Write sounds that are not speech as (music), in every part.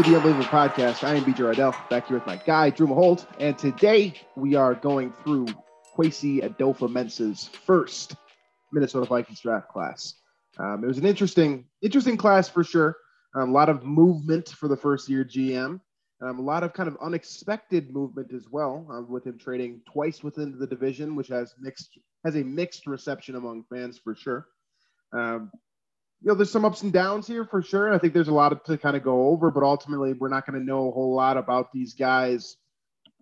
The Unbelievable Podcast. I am BJ Ardell, back here with my guy, Drew Maholt, and today we are going through Kwesi Adofo-Mensah's first Minnesota Vikings draft class. Um, it was an interesting, interesting class for sure. Um, a lot of movement for the first year GM. Um, a lot of kind of unexpected movement as well, uh, with him trading twice within the division, which has mixed has a mixed reception among fans for sure. Um, you know, there's some ups and downs here for sure. I think there's a lot to kind of go over, but ultimately, we're not going to know a whole lot about these guys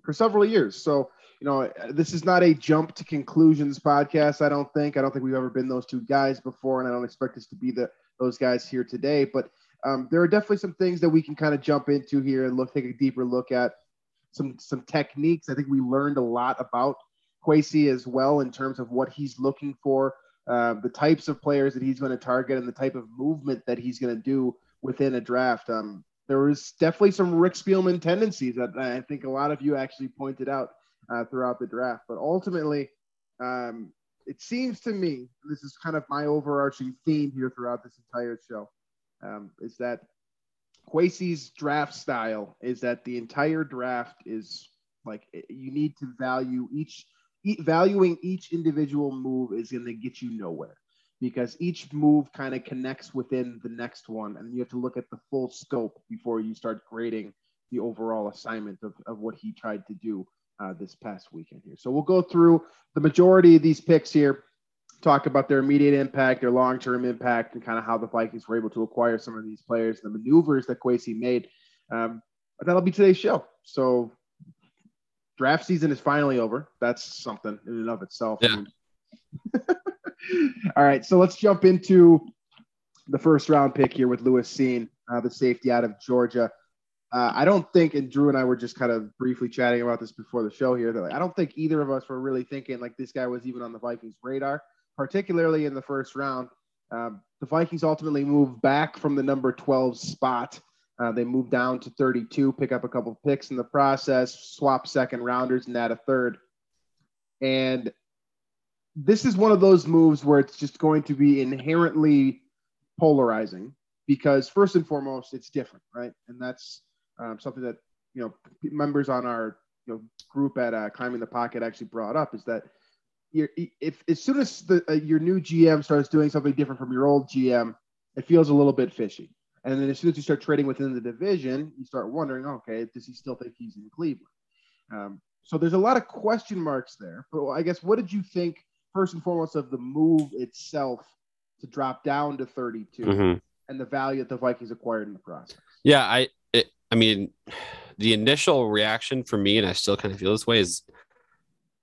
for several years. So, you know, this is not a jump to conclusions podcast. I don't think. I don't think we've ever been those two guys before, and I don't expect us to be the those guys here today. But um, there are definitely some things that we can kind of jump into here and look, take a deeper look at some some techniques. I think we learned a lot about Kwesi as well in terms of what he's looking for uh, the types of players that he's going to target and the type of movement that he's going to do within a draft. Um, there was definitely some Rick Spielman tendencies that I think a lot of you actually pointed out uh, throughout the draft. But ultimately, um, it seems to me this is kind of my overarching theme here throughout this entire show um, is that Kwesi's draft style is that the entire draft is like you need to value each valuing each individual move is going to get you nowhere because each move kind of connects within the next one and you have to look at the full scope before you start grading the overall assignment of, of what he tried to do uh, this past weekend here. So we'll go through the majority of these picks here talk about their immediate impact their long-term impact and kind of how the vikings were able to acquire some of these players the maneuvers that Kwesi made. Um, but that'll be today's show. So draft season is finally over. That's something in and of itself. Yeah. (laughs) All right, so let's jump into the first round pick here with Lewis Cine, uh, the safety out of Georgia. Uh, I don't think, and Drew and I were just kind of briefly chatting about this before the show here. That like, I don't think either of us were really thinking like this guy was even on the Vikings' radar, particularly in the first round. Um, the Vikings ultimately moved back from the number 12 spot uh, they move down to 32, pick up a couple picks in the process, swap second rounders, and add a third. And this is one of those moves where it's just going to be inherently polarizing because, first and foremost, it's different, right? And that's um, something that you know members on our you know group at uh, Climbing the Pocket actually brought up is that if as soon as the, uh, your new GM starts doing something different from your old GM, it feels a little bit fishy. And then as soon as you start trading within the division, you start wondering, okay, does he still think he's in Cleveland? Um, so there's a lot of question marks there. But I guess what did you think first and foremost of the move itself to drop down to 32 Mhm. and the value that the Vikings acquired in the process? Yeah, I it, I mean, (sighs) the initial reaction for me, and I still kind of feel this way, is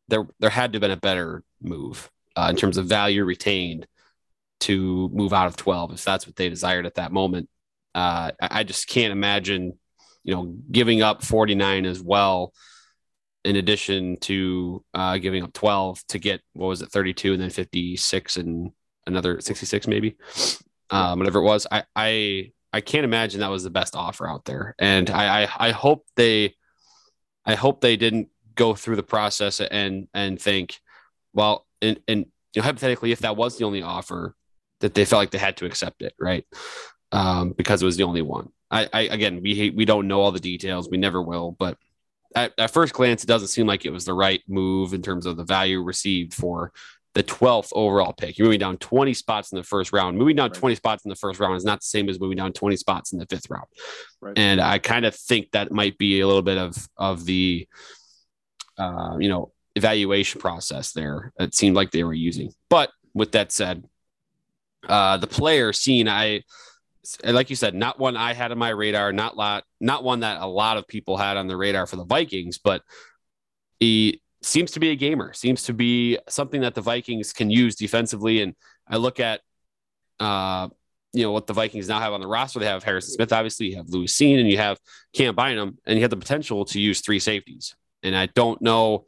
there there had to have been a better move uh, in terms of value retained to move out of 12 if that's what they desired at that moment. Uh, I just can't imagine, you know, giving up 49 as well, in addition to uh, giving up 12 to get what was it 32 and then 56 and another 66 maybe, um, whatever it was. I I I can't imagine that was the best offer out there, and I I, I hope they, I hope they didn't go through the process and and think, well, and and you know, hypothetically, if that was the only offer, that they felt like they had to accept it, right? Um, because it was the only one. I, I again, we hate, we don't know all the details, we never will, but at, at first glance, it doesn't seem like it was the right move in terms of the value received for the 12th overall pick. You're moving down 20 spots in the first round. Moving down Right. 20 spots in the first round is not the same as moving down 20 spots in the fifth round. Right. And I kind of think that might be a little bit of of the uh, you know evaluation process there. It seemed like they were using. But with that said, uh, the player Cine, I like you said, not one I had on my radar, not lot, not one that a lot of people had on the radar for the Vikings, but he seems to be a gamer, seems to be something that the Vikings can use defensively. And I look at, uh, you know, what the Vikings now have on the roster. They have Harrison Smith, obviously, you have Lewis Cine, and you have Cam Bynum, and you have the potential to use three safeties. And I don't know,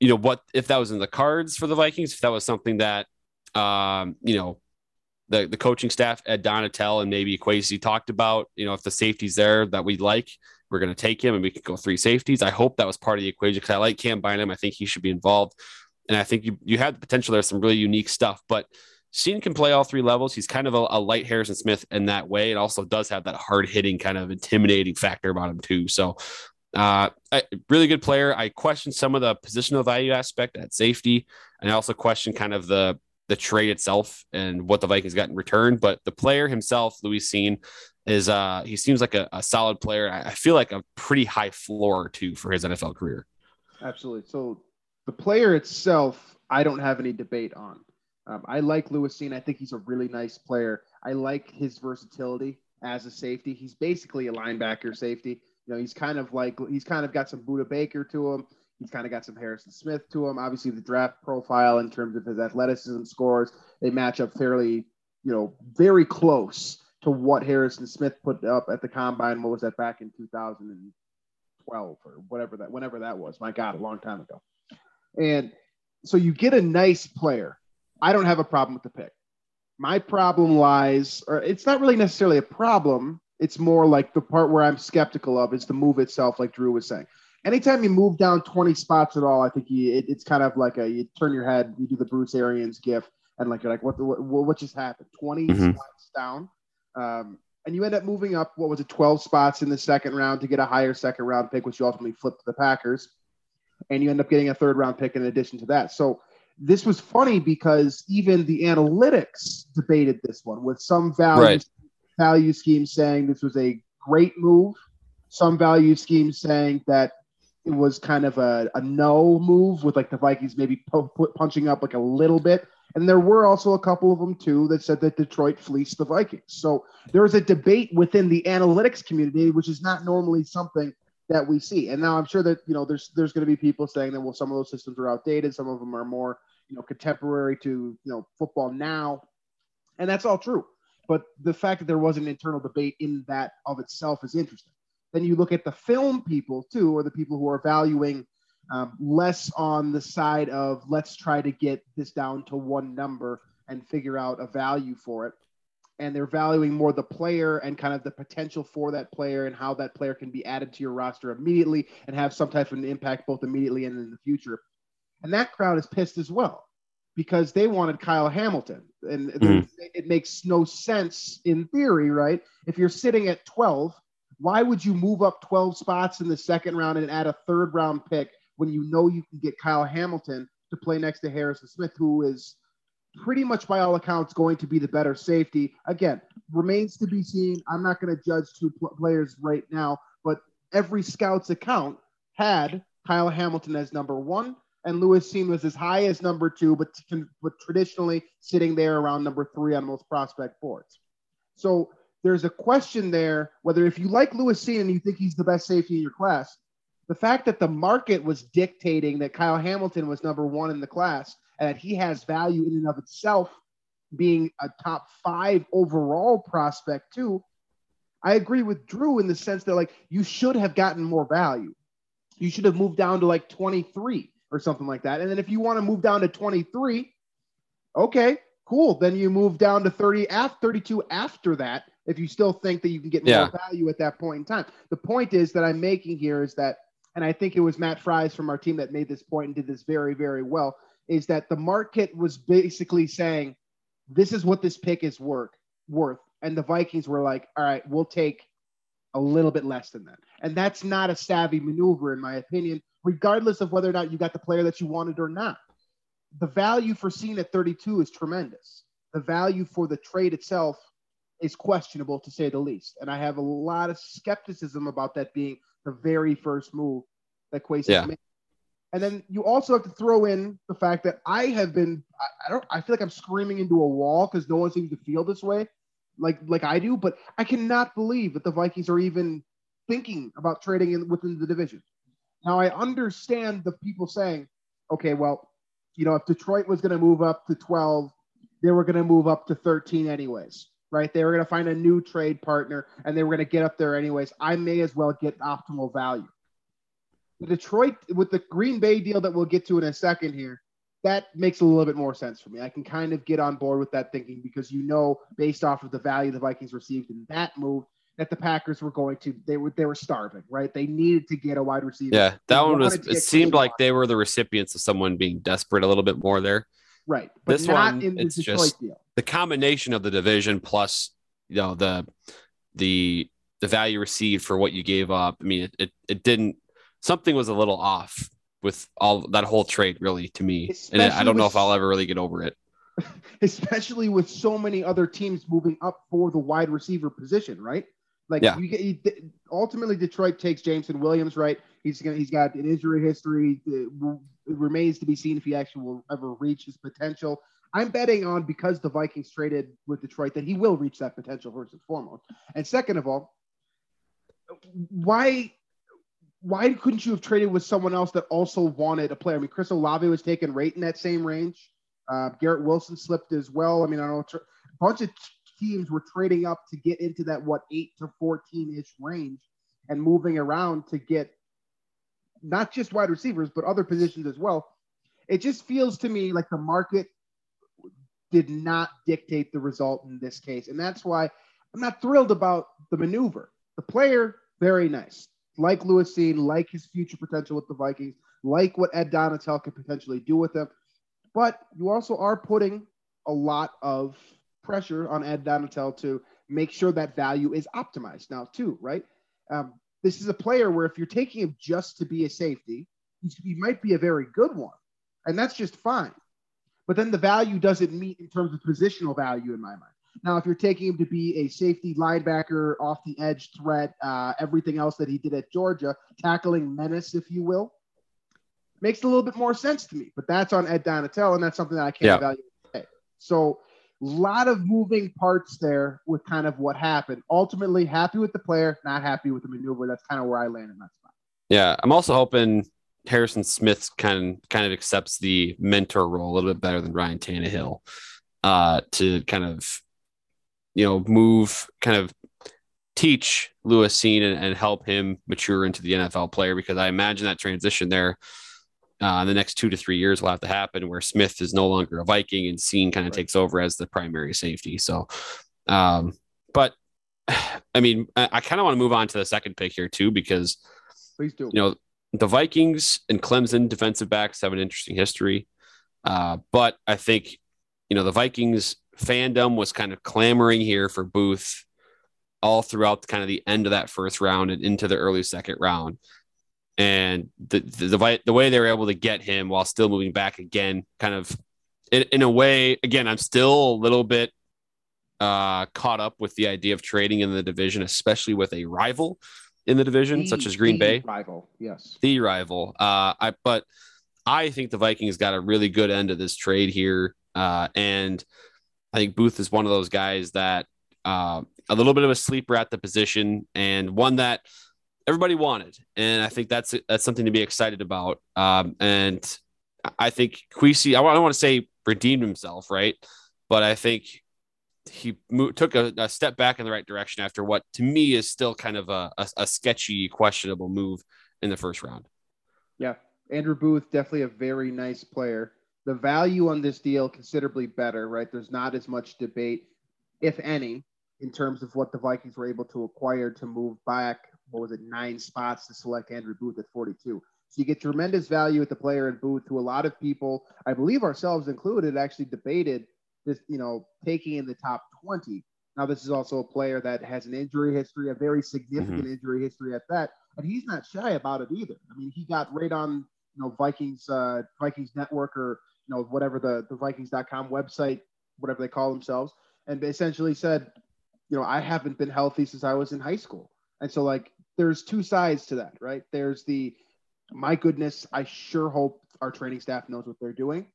you know, what if that was in the cards for the Vikings, if that was something that, um, you know, the, the coaching staff at Donatell and maybe Kwesi talked about, you know, if the safety's there that we like, we're going to take him and we could go three safeties. I hope that was part of the equation because I like Cam Bynum. I think he should be involved. And I think you, you have the potential. There's some really unique stuff, but Cine can play all three levels. He's kind of a, a light Harrison Smith in that way. And also does have that hard hitting kind of intimidating factor about him too. So uh, I, really good player. I question some of the positional value aspect at safety. And I also question kind of the, the trade itself and what the Vikings got in return. But the player himself, Lewis Cine, is uh he seems like a, a solid player. I, feel like a pretty high floor too for his NFL career. Absolutely. So the player itself, I don't have any debate on. Um, I like Lewis Cine. I think he's a really nice player. I like his versatility as a safety. He's basically a linebacker safety. You know, he's kind of like he's kind of got some Budda Baker to him. He's kind of got some Harrison Smith to him. Obviously, the draft profile in terms of his athleticism scores, they match up fairly, you know, very close to what Harrison Smith put up at the combine. What was that back in 2012 or whatever that, whenever that was? My God, a long time ago. And so you get a nice player. I don't have a problem with the pick. My problem lies, or it's not really necessarily a problem. It's more like the part where I'm skeptical of is the move itself, like Drew was saying. Anytime you move down 20 spots at all, I think you, it, it's kind of like a you turn your head, you do the Bruce Arians gif, and like you're like, what, the, what, what just happened? 20 mm-hmm. spots down um, and you end up moving up, what was it, 12 spots in the second round to get a higher second round pick, which you ultimately flipped to the Packers. And you end up getting a third round pick in addition to that. So this was funny because even the analytics debated this one with some value, right. value schemes saying this was a great move, some value schemes saying that it was kind of a, a no move with like the Vikings maybe punching up like a little bit and there were also a couple of them too that said that Detroit fleeced the Vikings. So there was a debate within the analytics community, which is not normally something that we see. And now I'm sure that you know there's there's going to be people saying that well some of those systems are outdated, some of them are more you know contemporary to you know football now, and that's all true. But the fact that there was an internal debate in that of itself is interesting. Then you look at the film people too, or the people who are valuing um, less on the side of let's try to get this down to one number and figure out a value for it. And they're valuing more the player and kind of the potential for that player and how that player can be added to your roster immediately and have some type of an impact both immediately and in the future. And that crowd is pissed as well because they wanted Kyle Hamilton. And mm-hmm. it makes no sense in theory, right? If you're sitting at 12, why would you move up 12 spots in the second round and add a third round pick when you know you can get Kyle Hamilton to play next to Harrison Smith, who is pretty much by all accounts going to be the better safety. Again, remains to be seen. I'm not going to judge two pl- players right now, but every scout's account had Kyle Hamilton as number one, and Lewis Cine was as high as number two, but, but traditionally sitting there around number three on most prospect boards. So there's a question there whether if you like Lewis Cine and you think he's the best safety in your class, the fact that the market was dictating that Kyle Hamilton was number one in the class and that he has value in and of itself, being a top five overall prospect too. I agree with Drew in the sense that like you should have gotten more value. You should have moved down to like 23 or something like that. And then if you want to move down to 23, okay, cool. Then you move down to 30 after 32 after that if you still think that you can get more yeah. value at that point in time. The point is that I'm making here is that and I think it was Matt Fries from our team that made this point and did this very, very well, is that the market was basically saying, this is what this pick is worth, worth. And the Vikings were like, all right, we'll take a little bit less than that. And that's not a savvy maneuver, in my opinion, regardless of whether or not you got the player that you wanted or not. The value for Cine at 32 is tremendous. The value for the trade itself is questionable to say the least. And I have a lot of skepticism about that being the very first move that Kwesi yeah. made. And then you also have to throw in the fact that I have been I, I don't I feel like I'm screaming into a wall because no one seems to feel this way like like I do, but I cannot believe that the Vikings are even thinking about trading in within the division. Now I understand the people saying, okay, well, you know, if Detroit was going to move up to 12, they were going to move up to 13 anyways, right? They were going to find a new trade partner and they were going to get up there anyways. I may as well get optimal value. The Detroit with the Green Bay deal that we'll get to in a second here, that makes a little bit more sense for me. I can kind of get on board with that thinking because you know, based off of the value the Vikings received in that move, that the Packers were going to they were they were starving, right? They needed to get a wide receiver. Yeah, that They one was. It seemed like Watt. they were the recipients of someone being desperate a little bit more there. Right, but this not one, in the Detroit just- deal. The combination of the division plus, you know, the the the value received for what you gave up. I mean, it it, it didn't. Something was a little off with all that whole trade, really, to me. and I don't know if I'll ever really get over it. (laughs) especially with so many other teams moving up for the wide receiver position, right? Like Yeah. you get you, ultimately Detroit takes Jameson Williams, right? He's gonna he's got an injury history. It, remains to be seen if he actually will ever reach his potential. I'm betting on because the Vikings traded with Detroit that he will reach that potential first and foremost. And second of all, why why couldn't you have traded with someone else that also wanted a player? I mean, Chris Olave was taken right in that same range. Uh, Garrett Wilson slipped as well. I mean, I don't know. A bunch of teams were trading up to get into that what eight to fourteen ish range and moving around to get not just wide receivers but other positions as well. It just feels to me like the market did not dictate the result in this case, and that's why I'm not thrilled about the maneuver. The player, very nice, like Lewis Cine, like his future potential with the Vikings, like what Ed Donatell could potentially do with them. But you also are putting a lot of pressure on Ed Donatell to make sure that value is optimized now, too, right? Um, this is a player where if you're taking him just to be a safety, he might be a very good one, and that's just fine. But then the value doesn't meet in terms of positional value in my mind. Now, if you're taking him to be a safety linebacker, off the edge threat, uh, everything else that he did at Georgia, tackling menace, if you will, makes a little bit more sense to me. But that's on Ed Donatell, and that's something that I can't Yeah. evaluate today. So, lot of moving parts there with kind of what happened. Ultimately, happy with the player, not happy with the maneuver. That's kind of where I land in that spot. Yeah, I'm also hoping Harrison Smith kind kind of accepts the mentor role a little bit better than Ryan Tannehill, uh, to kind of, you know, move, kind of teach Lewis Cine and, and help him mature into the NFL player because I imagine that transition there uh, in the next two to three years will have to happen where Smith is no longer a Viking and Cine kind of Right. takes over as the primary safety. So, um, but (sighs) I mean, I, I kind of want to move on to the second pick here too because Please do. you know, the Vikings and Clemson defensive backs have an interesting history. Uh, but I think, you know, the Vikings fandom was kind of clamoring here for Booth all throughout kind of the end of that first round and into the early second round. And the, the, the, the way they were able to get him while still moving back again, kind of in, in a way, again, I'm still a little bit uh, caught up with the idea of trading in the division, especially with a rival in the division, such as Green the Bay rival. Yes. the rival. Uh, I but I think the Vikings got a really good end of this trade here, uh, and I think Booth is one of those guys that uh, a little bit of a sleeper at the position and one that everybody wanted, and I think that's that's something to be excited about. Um, and I think Kwesi, I don't want to say redeemed himself, right? But I think he took a, a step back in the right direction after what to me is still kind of a, a, a sketchy, questionable move in the first round. Yeah, Andrew Booth definitely a very nice player. The value on this deal considerably better, right? There's not as much debate, if any, in terms of what the Vikings were able to acquire to move back. What was it, nine spots to select Andrew Booth at 42. So you get tremendous value at the player in Booth, who a lot of people, I believe ourselves included, actually debated this, you know, taking in the top 20. Now this is also a player that has an injury history, a very significant injury history at that, and he's not shy about it either. I mean, he got right on you know Vikings uh, Vikings Network or you know whatever the the Vikings.com website, whatever they call themselves, and essentially said, you know, I haven't been healthy since I was in high school, and so like there's two sides to that, right? There's the my goodness, I sure hope our training staff knows what they're doing.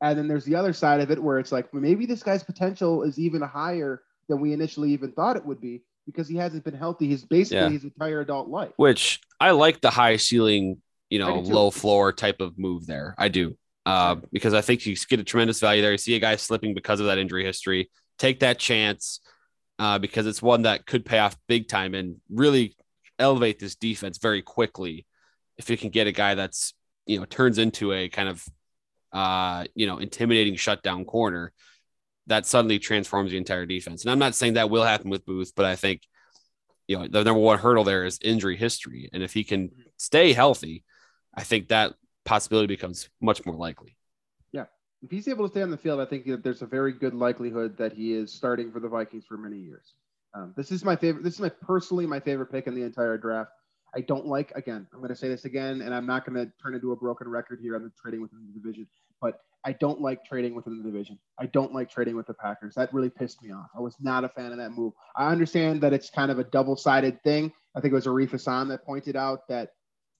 And then there's the other side of it where it's like maybe this guy's potential is even higher than we initially even thought it would be because he hasn't been healthy his basically Yeah. his entire adult life. which I like the high ceiling, you know, I do too. low floor type of move there. I do. Uh, because I think you get a tremendous value there. You see a guy slipping because of that injury history. Take that chance uh, because it's one that could pay off big time and really elevate this defense very quickly. If you can get a guy that's, you know, turns into a kind of, uh, you know, intimidating shutdown corner that suddenly transforms the entire defense. And I'm not saying that will happen with Booth, but I think you know the number one hurdle there is injury history and if he can stay healthy i think that possibility becomes much more likely Yeah, If he's able to stay on the field, I think that there's a very good likelihood that he is starting for the Vikings for many years. Um, this is my favorite. This is my personally my favorite pick in the entire draft. I don't like again. I'm going to say this again, and I'm not going to turn into a broken record here on the trading within the division. But I don't like trading within the division. I don't like trading with the Packers. That really pissed me off. I was not a fan of that move. I understand that it's kind of a double-sided thing. I think it was Arif Hassan that pointed out that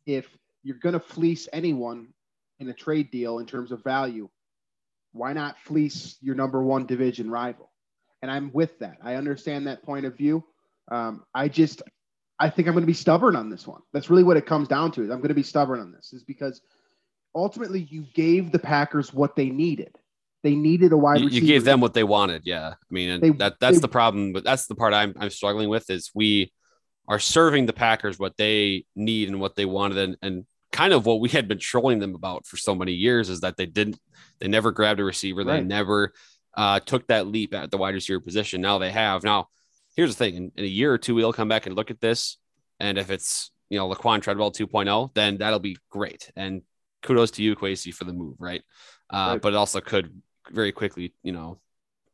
if you're going to fleece anyone in a trade deal in terms of value, why not fleece your number one division rival? And I'm with that. I understand that point of view. Um, I just, I think I'm going to be stubborn on this one. That's really what it comes down to. Is I'm going to be stubborn on this, is because ultimately you gave the Packers what they needed. They needed a wide you, receiver. you gave them what they wanted yeah i mean and They- that that's they- the problem but that's the part I'm, I'm struggling with is we are serving the packers what they need and what they wanted and, and kind of what we had been trolling them about for so many years is that they didn't they never grabbed a receiver they Right. never uh, took that leap at the wide receiver position. Now they have now here's the thing. In, in a year or two we'll come back and look at this. And if it's you know Laquon Treadwell 2.0 then that'll be great. And kudos to you Kwesi, for the move right? Uh, Right. but it also could very quickly you know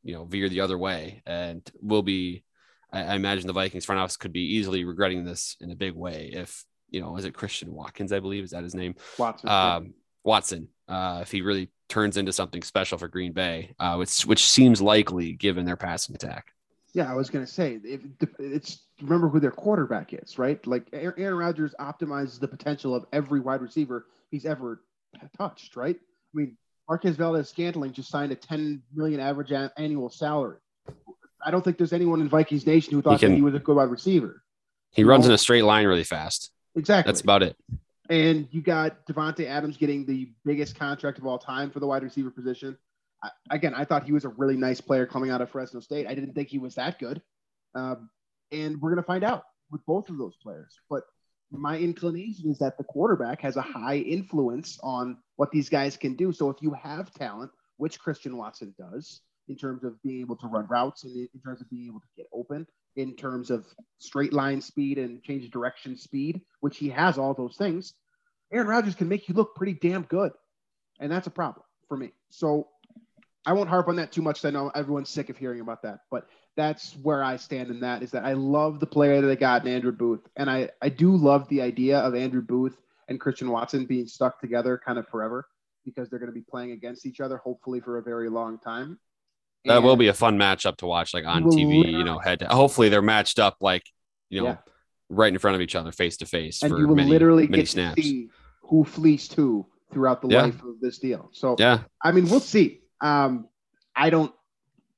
you know veer the other way. And will be I, I imagine the vikings front office could be easily regretting this in a big way if you know is it christian watkins i believe is that his name? Watson. um, Watson, uh, if he really turns into something special for Green Bay, uh, which which seems likely given their passing attack. Yeah, I was gonna say if it's remember who their quarterback is, right? Like Aaron Rodgers optimizes the potential of every wide receiver he's ever touched, right? I mean, Marquez Valdes-Scantling just signed a 10 million average annual salary. I don't think there's anyone in Vikings Nation who thought can- that he was a good wide receiver. He runs in a straight line really fast. Exactly. That's about it. And you got Davante Adams getting the biggest contract of all time for the wide receiver position. I, again, I thought he was a really nice player coming out of Fresno State. I didn't think he was that good. Um, and we're going to find out with both of those players. But my inclination is that the quarterback has a high influence on what these guys can do. So if you have talent, which Christian Watson does, in terms of being able to run routes and in terms of being able to get open, in terms of straight line speed and change of direction speed, which he has all those things, Aaron Rodgers can make you look pretty damn good. And that's a problem for me. So I won't harp on that too much. I know everyone's sick of hearing about that, but that's where I stand in that is that I love the player that they got in Andrew Booth. And I, I do love the idea of Andrew Booth and Christian Watson being stuck together kind of forever because they're going to be playing against each other, hopefully for a very long time. That will be a fun matchup to watch, like on TV. You know, head. To, hopefully, they're matched up like you know, Yeah. right in front of each other, face to face and for you will many, literally many get snaps. to see who fleeced who throughout the Yeah. life of this deal. So Yeah, I mean, we'll see. Um, I don't.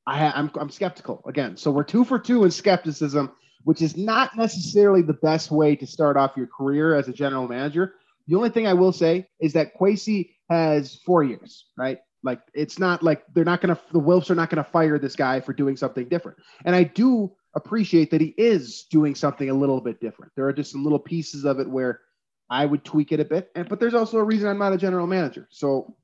I ha- I'm I'm skeptical again. So we're two for two in skepticism, which is not necessarily the best way to start off your career as a general manager. The only thing I will say is that Kwesi has four years, right? Like it's not like they're not gonna the Wilfs are not gonna fire this guy for doing something different. And I do appreciate that he is doing something a little bit different. There are just some little pieces of it where I would tweak it a bit. And but there's also a reason I'm not a general manager. So,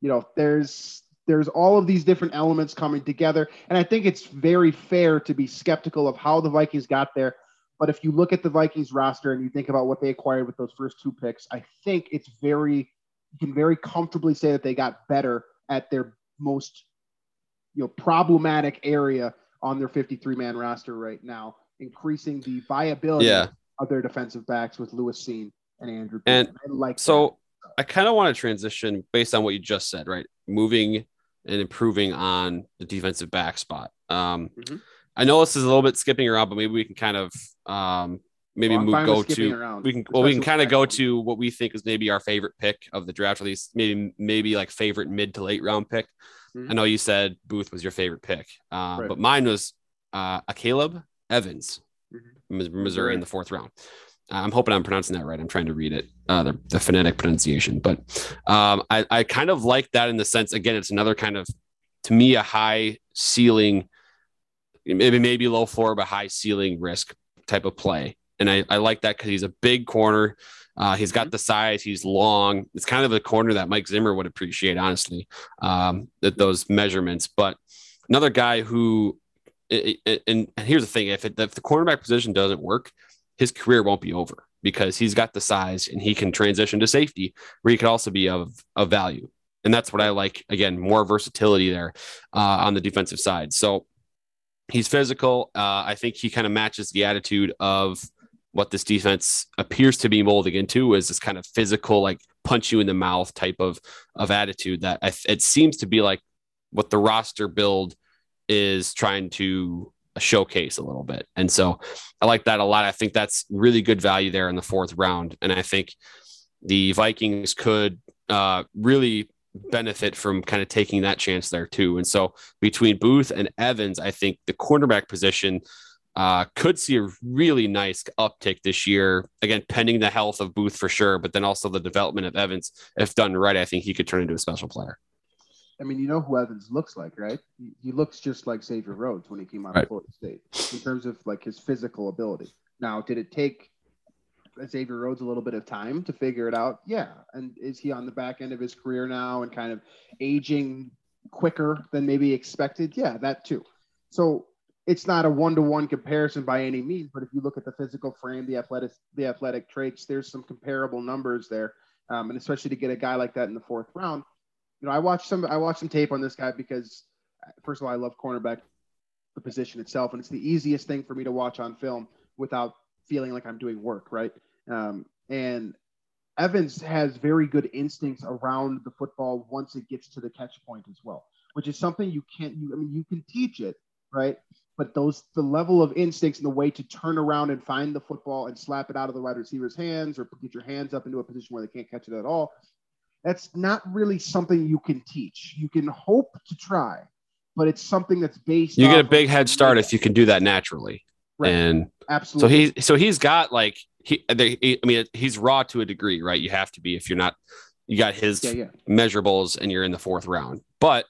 you know, there's there's all of these different elements coming together. And I think it's very fair to be skeptical of how the Vikings got there. But if you look at the Vikings roster and you think about what they acquired with those first two picks, I think it's very can very comfortably say that they got better at their most you know problematic area on their 53 man roster right now, increasing the viability Yeah. of their defensive backs with Lewis Cine and Andrew. And I like So I kind of want to transition based on what you just said, right? Moving and improving on the defensive back spot. Um, Mhm. I know this is a little bit skipping around, but maybe we can kind of um, maybe Well, move go to around, we can well we can kind of go to what we think is maybe our favorite pick of the draft, at least maybe maybe like favorite mid to late round pick. Mhm. I know you said Booth was your favorite pick, uh, Right. but mine was uh, Akayleb Evans mm-hmm. Missouri in the fourth round. I'm hoping I'm pronouncing that right. I'm trying to read it, uh, the, the phonetic pronunciation. But um, I, I kind of like that in the sense, again, it's another kind of, to me, a high ceiling, maybe maybe low floor, but high ceiling risk type of play. And I, I like that because he's a big corner. Uh, he's got mm-hmm. the size. He's long. It's kind of a corner that Mike Zimmer would appreciate, honestly, um, that those measurements. But another guy who, and here's the thing: if, it, if the cornerback position doesn't work, his career won't be over because he's got the size and he can transition to safety where he could also be of, of value. And that's what I like. Again, more versatility there uh, on the defensive side. So he's physical. Uh, I think he kind of matches the attitude of what this defense appears to be molding into is this kind of physical, like punch you in the mouth type of of attitude that I, it seems to be like what the roster build is trying to showcase a little bit. And so I like that a lot. I think that's really good value there in the fourth round. And I think the Vikings could uh, really benefit from kind of taking that chance there too. And so between Booth and Evans, I think the cornerback position uh, could see a really nice uptick this year. Again, pending the health of Booth for sure, but then also the development of Evans. If done right, I think he could turn into a special player. I mean, you know who Evans looks like, right? He, he looks just like Xavier Rhodes when he came out right. of Florida State in terms of like his physical ability. Now, did it take Xavier Rhodes a little bit of time to figure it out? Yeah. And is he on the back end of his career now and kind of aging quicker than maybe expected? Yeah, that too. So it's not a one-to-one comparison by any means, but if you look at the physical frame, the athletic, the athletic traits, there's some comparable numbers there, um, and especially to get a guy like that in the fourth round, you know, I watched some I watched some tape on this guy because first of all, I love cornerback the position itself, and it's the easiest thing for me to watch on film without feeling like I'm doing work, right? Um, and Evans has very good instincts around the football once it gets to the catch point as well, which is something you can't. You, I mean, you can teach it, right? But those the level of instincts and the way to turn around and find the football and slap it out of the wide receiver's hands or get your hands up into a position where they can't catch it at all that's not really something you can teach. You can hope to try, but it's something that's based. You get a big head start if you can do that naturally. Right. And absolutely. So he so he's got like he, I mean he's raw to a degree, right? You have to be if you're not. You got his yeah, yeah. measurables and you're in the fourth round, but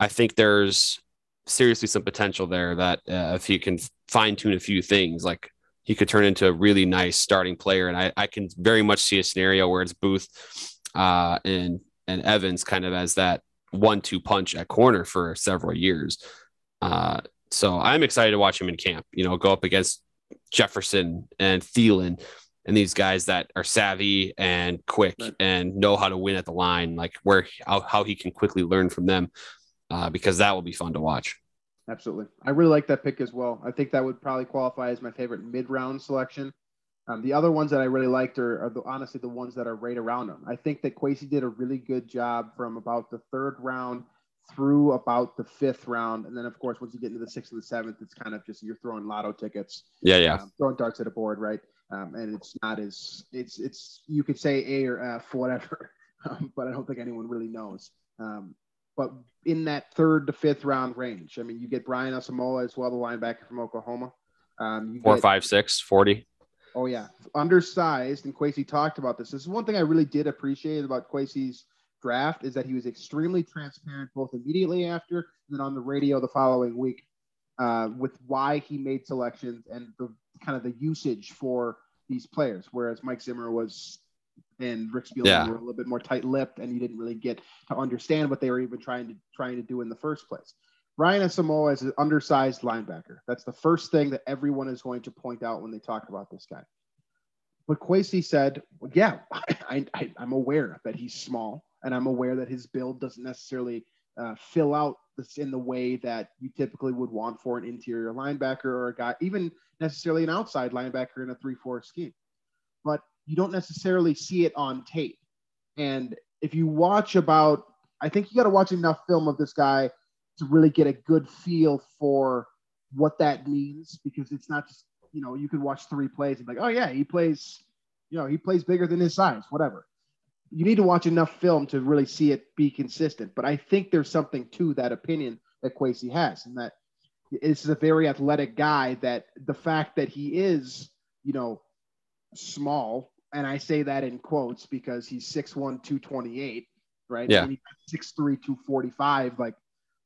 I think there's seriously some potential there that uh, if he can fine tune a few things, like he could turn into a really nice starting player. And I, I can very much see a scenario where it's Booth uh, and and Evans kind of as that one-two punch at corner for several years. Uh, so I'm excited to watch him in camp. You know, go up against Jefferson and Thielen and these guys that are savvy and quick and know how to win at the line, like where how, how he can quickly learn from them, uh, because that will be fun to watch. Absolutely, I really like that pick as well. I think that would probably qualify as my favorite mid-round selection. Um, the other ones that I really liked are, are the, honestly the ones that are right around him. I think that Kwesi did a really good job from about the third round through about the fifth round, and then of course once you get into the sixth and the seventh, it's kind of just you're throwing lotto tickets. Yeah, yeah. Um, throwing darts at a board, right? Um, and it's not as it's it's you could say A or F, whatever, (laughs) um, but I don't think anyone really knows. Um, but in that third to fifth round range, I mean, you get Brian Asamoah as well, the linebacker from Oklahoma. Um, Four, get, five, six, 40. Oh yeah, undersized, and Kwesi talked about this. This is one thing I really did appreciate about Kwesi's draft is that he was extremely transparent both immediately after and then on the radio the following week uh, with why he made selections and the kind of the usage for these players. Whereas Mike Zimmer was and Rick Spielman yeah. were a little bit more tight-lipped, and you didn't really get to understand what they were even trying to trying to do in the first place. Ryan Asamoah is an undersized linebacker. That's the first thing that everyone is going to point out when they talk about this guy. But Kwesi said, well, yeah, (laughs) I, I, I'm aware that he's small, and I'm aware that his build doesn't necessarily uh, fill out this in the way that you typically would want for an interior linebacker or a guy, even necessarily an outside linebacker in a 3 4 scheme. But you don't necessarily see it on tape. And if you watch about, I think you got to watch enough film of this guy to really get a good feel for what that means because it's not just you know you can watch three plays and like oh yeah he plays you know he plays bigger than his size whatever you need to watch enough film to really see it be consistent but i think there's something to that opinion that Kwesi has and that this is a very athletic guy that the fact that he is, you know, small, and I say that in quotes because he's 6'1, 228, right? Yeah. And he's 6'3, 245, like,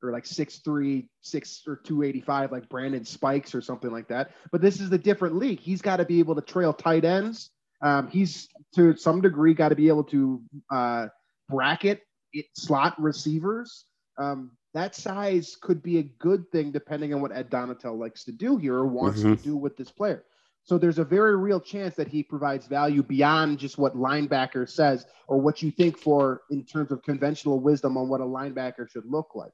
or like 6'3, 6 or 285, like Brandon Spikes or something like that. But this is a different league. He's got to be able to trail tight ends. Um, he's to some degree got to be able to uh, bracket it, slot receivers. Um, that size could be a good thing depending on what Ed Donatell likes to do here or wants Mhm. to do with this player. So there's a very real chance that he provides value beyond just what linebacker says or what you think for in terms of conventional wisdom on what a linebacker should look like.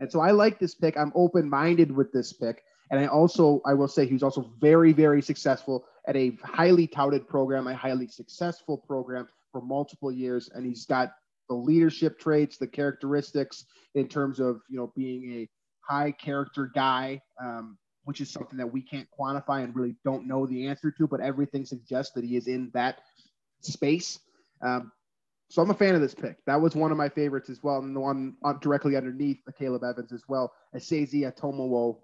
And so I like this pick. I'm open-minded with this pick. And I also, I will say he was also very, very successful at a highly touted program, a highly successful program for multiple years. And he's got the leadership traits, the characteristics in terms of, you know, being a high character guy, um, which is something that we can't quantify and really don't know the answer to, but everything suggests that he is in that space. Um, so I'm a fan of this pick. That was one of my favorites as well. And the one on, directly underneath Caleb Evans as well. Esezi Otomewo,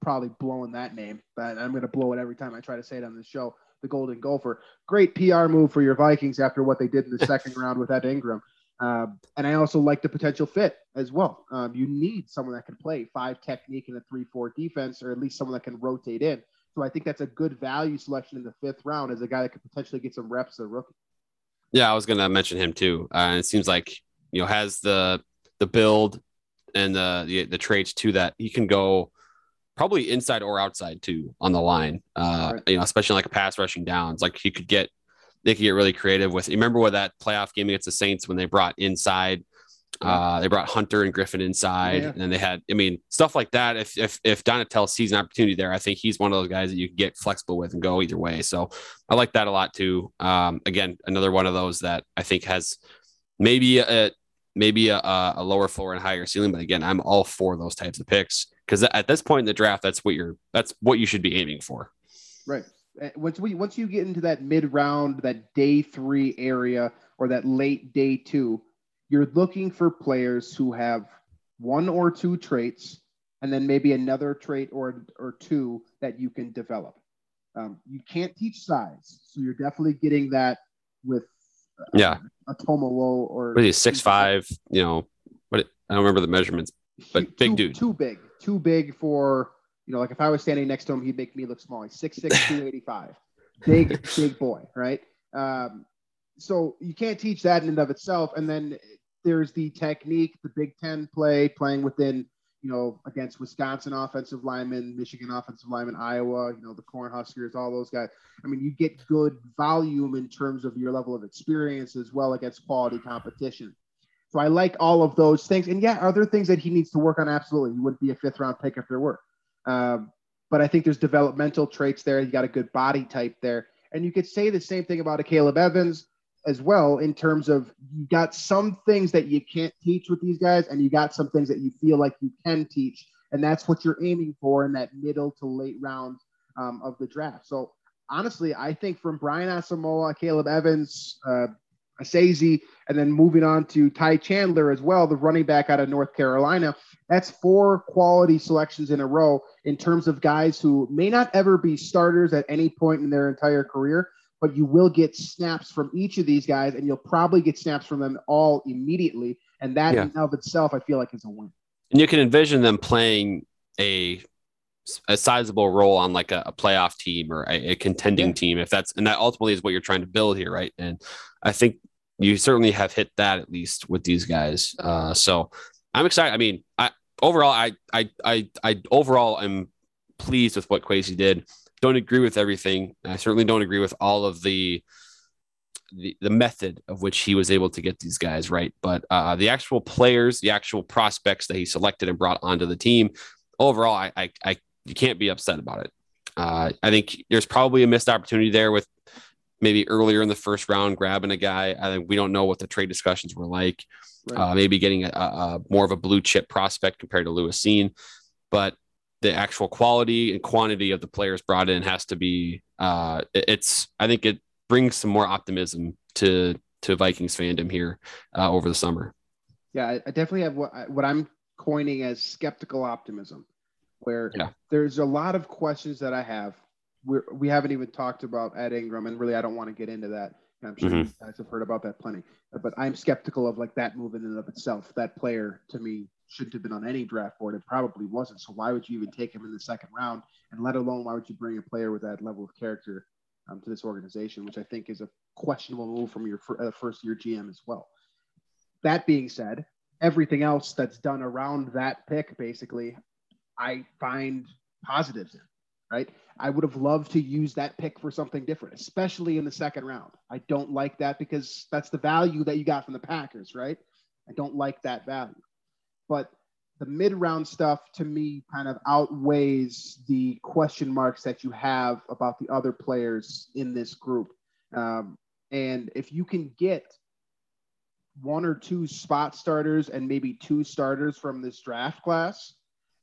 probably blowing that name, but I'm going to blow it every time I try to say it on this show. The Golden Gopher. Great PR move for your Vikings after what they did in the (laughs) second round with Ed Ingram. Um, and I also like the potential fit as well. Um, you need someone that can play five technique in a three-four defense, or at least someone that can rotate in. So I think that's a good value selection in the fifth round as a guy that could potentially get some reps as a rookie. Yeah, I was gonna mention him too. Uh, it seems like you know has the the build and the, the the traits too that he can go probably inside or outside too on the line. Uh, Right. You know, especially like pass rushing downs. Like he could get they could get really creative with. You remember what that playoff game against the Saints when they brought inside. Uh, they brought Hunter and Griffen inside, Yeah. and they had, I mean, stuff like that. If if if Donatell sees an opportunity there, I think he's one of those guys that you can get flexible with and go either way. So I like that a lot too. Um, again, another one of those that I think has maybe a maybe a, a lower floor and higher ceiling, but again, I'm all for those types of picks because at this point in the draft, that's what you're that's what you should be aiming for. Right. Uh, Once we once you get into that mid round, that day three area, or that late day two, you're looking for players who have one or two traits, and then maybe another trait or or two that you can develop. Um, you can't teach size, so you're definitely getting that with Yeah, a Tomowo or what is he six five? You know, what I don't remember the measurements. but Too- big dude. Too big. Too big for, you know, like if I was standing next to him, he'd make me look small. He's 6'6, 285. (laughs) Big, big boy, right? Um, so you can't teach that in and of itself. And then there's the technique, the Big Ten play, playing within, you know, against Wisconsin offensive linemen, Michigan offensive linemen, Iowa, you know, the Cornhuskers, all those guys. I mean, you get good volume in terms of your level of experience as well against quality competition. So I like all of those things. And yeah, are there things that he needs to work on? Absolutely. You wouldn't be a fifth round pick if there were. Um, but I think there's developmental traits there. You got a good body type there. And you could say the same thing about a Caleb Evans as well in terms of you got some things that you can't teach with these guys, and you got some things that you feel like you can teach. And that's what you're aiming for in that middle to late round um, of the draft. So honestly, I think from Brian Asamoah, Caleb Evans, uh, Esezi, and then moving on to Ty Chandler as well, the running back out of North Carolina. That's four quality selections in a row in terms of guys who may not ever be starters at any point in their entire career, but you will get snaps from each of these guys, and you'll probably get snaps from them all immediately. And that Yeah. in and of itself, I feel like is a win. And you can envision them playing a a sizable role on like a, a playoff team or a, a contending Yeah. team if that's and that ultimately is what you're trying to build here, right? And I think you certainly have hit that at least with these guys. Uh, so I'm excited. I mean, I overall I I I I overall am pleased with what Kwesi did. Don't agree with everything. I certainly don't agree with all of the the, the method of which he was able to get these guys right. But uh, the actual players, the actual prospects that he selected and brought onto the team, overall, I, I, I you can't be upset about it. Uh, I think there's probably a missed opportunity there with maybe earlier in the first round grabbing a guy. I think we don't know what the trade discussions were like. Right. Uh, maybe getting a, a more of a blue chip prospect compared to Lewis Cine, but the actual quality and quantity of the players brought in has to be. Uh, it's I think it brings some more optimism to to Vikings fandom here uh, over the summer. Yeah, I, definitely have what, what I'm coining as skeptical optimism. where Yeah. there's a lot of questions that I have. We're, we haven't even talked about Ed Ingram, and really, I don't want to get into that. I'm sure you guys have heard about that plenty, but I'm skeptical of like that move in and of itself. That player to me shouldn't have been on any draft board. It probably wasn't. So why would you even take him in the second round? And let alone why would you bring a player with that level of character um, to this organization, which I think is a questionable move from your fir- uh, first year GM as well. That being said, everything else that's done around that pick, basically, I find positives in. Right, I would have loved to use that pick for something different, especially in the second round. I don't like that because that's the value that you got from the Packers, right? I don't like that value. But the mid round stuff to me kind of outweighs the question marks that you have about the other players in this group. Um, and if you can get one or two spot starters and maybe two starters from this draft class,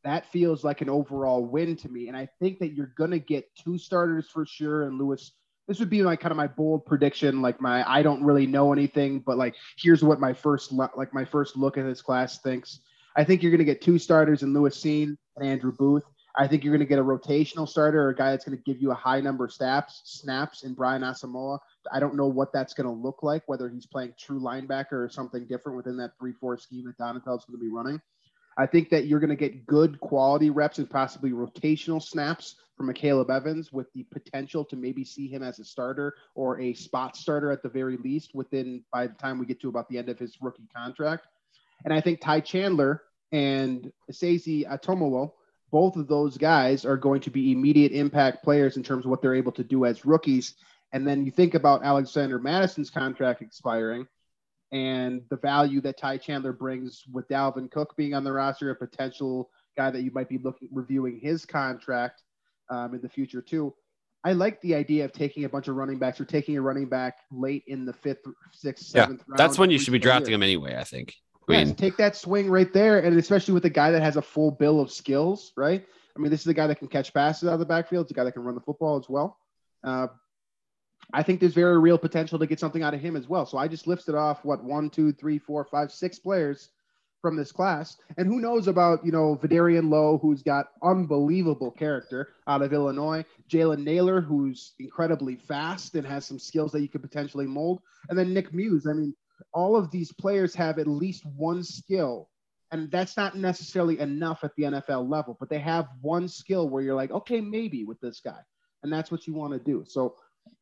that feels like an overall win to me. And I think that you're going to get two starters for sure. And Lewis, this would be like kind of my bold prediction. Like my, I don't really know anything, but like, here's what my first, like my first look at this class thinks. I think you're going to get two starters in Lewis Cine and Andrew Booth. I think you're going to get a rotational starter or a guy that's going to give you a high number of snaps, snaps in Brian Asamoah. I don't know what that's going to look like, whether he's playing true linebacker or something different within that 3 4 scheme that Donatell's going to be running. I think that you're going to get good quality reps and possibly rotational snaps from Akayleb Evans with the potential to maybe see him as a starter or a spot starter at the very least within by the time we get to about the end of his rookie contract. And I think Ty Chandler and Esezi Otomewo, both of those guys are going to be immediate impact players in terms of what they're able to do as rookies. And then you think about Alexander Mattison's contract expiring and the value that Ty Chandler brings with Dalvin Cook being on the roster, a potential guy that you might be looking reviewing his contract um, in the future too. I like the idea of taking a bunch of running backs or taking a running back late in the fifth, sixth, Yeah, seventh round. That's when you should be drafting him anyway. I think. I Yes, take that swing right there, and especially with a guy that has a full bill of skills, right? I mean, this is a guy that can catch passes out of the backfield. It's a guy that can run the football as well. Uh, I think there's very real potential to get something out of him as well. So I just lifted off what one, two, three, four, five, six players from this class, and who knows about you know Vederian Lowe, who's got unbelievable character out of Illinois, Jalen Nailor, who's incredibly fast and has some skills that you could potentially mold, and then Nick Muse. I mean, all of these players have at least one skill and that's not necessarily enough at the NFL level, but they have one skill where you're like, okay, maybe with this guy. And that's what you want to do. So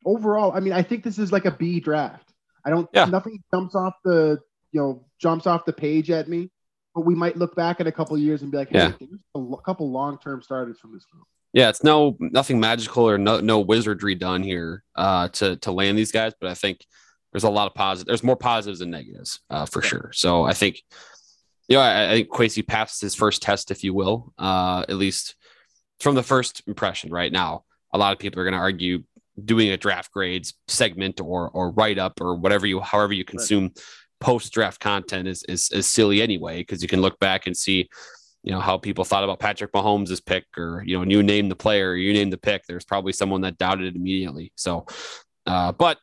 overall, I mean, I think this is like a B draft. I don't Yeah. nothing jumps off the you know, jumps off the page at me, but we might look back in a couple of years and be like, hey, Yeah. there's a couple long term starters from this group. yeah, it's no nothing magical or no no wizardry done here uh, to to land these guys, but I think there's a lot of positive. There's more positives than negatives uh, for Yeah. sure. So I think, you know, I, I think Kwesi passed his first test, if you will, uh, at least from the first impression. Right now, a lot of people are going to argue doing a draft grades segment or or write up or whatever you however you consume post draft content is is is silly anyway because you can look back and see you know how people thought about Patrick Mahomes' pick or you know you name the player you name the pick there's probably someone that doubted it immediately. So uh, but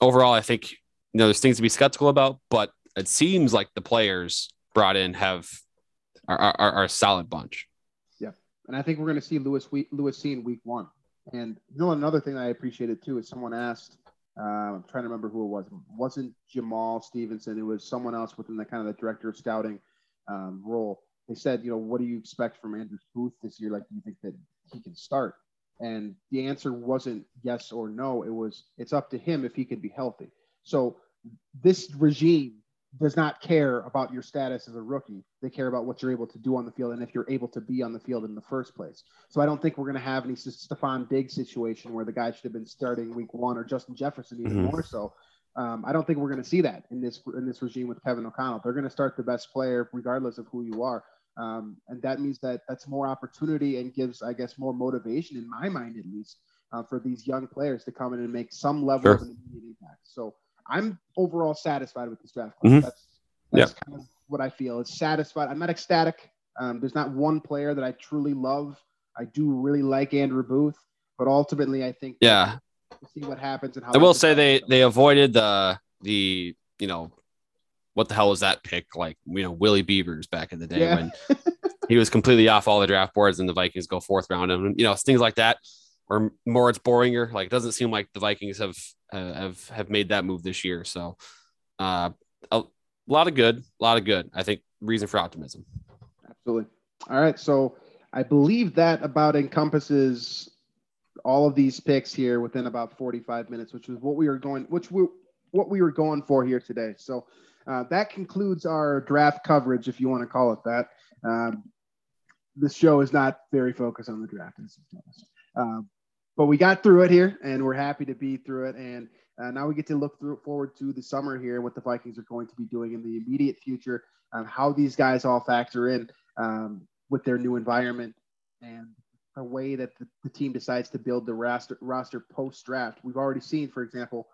overall I think you know there's things to be skeptical about but it seems like the players brought in have are, are, are a solid bunch. Yeah. And I think we're going to see Lewis week, Lewis Cine in week one. And you know, another thing I appreciated too is someone asked, uh, I'm trying to remember who it was. It wasn't Jamaal Stephenson. It was someone else within the kind of the director of scouting um, role. They said, you know, what do you expect from Andrew Booth this year? Like, do you think that he can start? And the answer wasn't yes or no. It was, it's up to him if he can be healthy. So this regime does not care about your status as a rookie. They care about what you're able to do on the field and if you're able to be on the field in the first place. So I don't think we're going to have any Stefon Diggs situation where the guy should have been starting week one or Justin Jefferson even Mhm. more so. Um, I don't think we're going to see that in this in this regime with Kevin O'Connell. They're going to start the best player regardless of who you are, um, and that means that that's more opportunity and gives, I guess, more motivation in my mind at least uh, for these young players to come in and make some level Sure. of an immediate impact. So I'm overall satisfied with this draft class. Mhm. That's that's kind of what I feel. It's satisfied. I'm not ecstatic. Um, there's not one player that I truly love. I do really like Andrew Booth, but ultimately, I think yeah we'll see what happens and how. I will say they develops. they avoided the the you know what the hell was that pick like you know Willie Beavers back in the day Yeah. when he was completely off all the draft boards, and the Vikings go fourth round, and you know things like that. Or more, it's Boehringer. Like, it doesn't seem like the Vikings have uh, have have made that move this year. So, uh, a lot of good, a lot of good. I think reason for optimism. Absolutely. All right, so I believe that about encompasses all of these picks here within about 45 minutes, which is what we were going, which we what we were going for here today. So uh, that concludes our draft coverage, if you want to call it that. Um, this show is not very focused on the draft, um, but we got through it here, and we're happy to be through it. And uh, now we get to look through, forward to the summer here and what the Vikings are going to be doing in the immediate future, and how these guys all factor in um, with their new environment and a way that the, the team decides to build the roster, roster post draft. We've already seen, for example,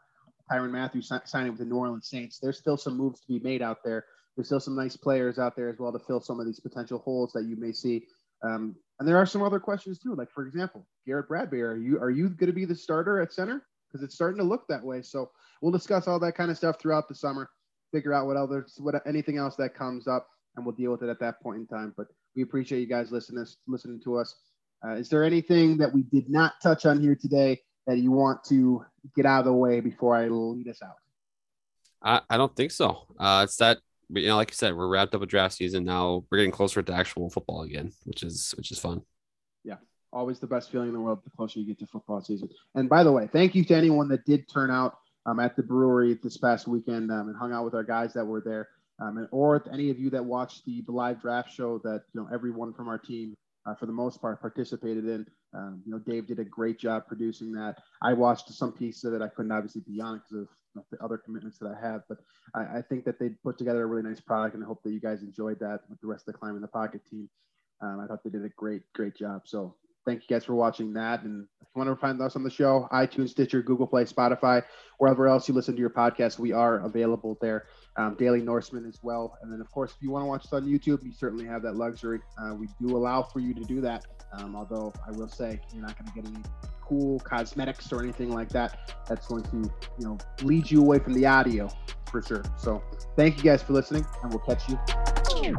Tyrann Mathieu signing with the New Orleans Saints. There's still some moves to be made out there. There's still some nice players out there as well to fill some of these potential holes that you may see. Um, and there are some other questions too. Like for example, Garrett Bradbury, are you are you going to be the starter at center? Because it's starting to look that way. So we'll discuss all that kind of stuff throughout the summer. Figure out what others, what anything else that comes up, and we'll deal with it at that point in time. But we appreciate you guys listening listening to us. Uh, is there anything that we did not touch on here today that you want to get out of the way before I lead us out? I, I don't think so. Uh, it's that you know, like you said, we're wrapped up with draft season now. We're getting closer to actual football again, which is which is fun. Yeah, always the best feeling in the world the closer you get to football season. And by the way, thank you to anyone that did turn out um, at the brewery this past weekend um, and hung out with our guys that were there. Um, and or any of you that watched the, the live draft show that you know everyone from our team uh, for the most part participated in. Um, you know, Dave did a great job producing that. I watched some pieces of it. I couldn't obviously be on because of the other commitments that I have, but I, I, think that they put together a really nice product, and I hope that you guys enjoyed that with the rest of the Climbing the Pocket team. Um, I thought they did a great, great job. So thank you guys for watching that. And if you want to find us on the show, iTunes, Stitcher, Google Play, Spotify, wherever else you listen to your podcast, we are available there. Um, Daily Norseman as well. And then, of course, if you want to watch us on YouTube, you certainly have that luxury. Uh, we do allow for you to do that. Um, although I will say you're not going to get any cool cosmetics or anything like that. That's going to, you know, lead you away from the audio for sure. So thank you guys for listening, and we'll catch you.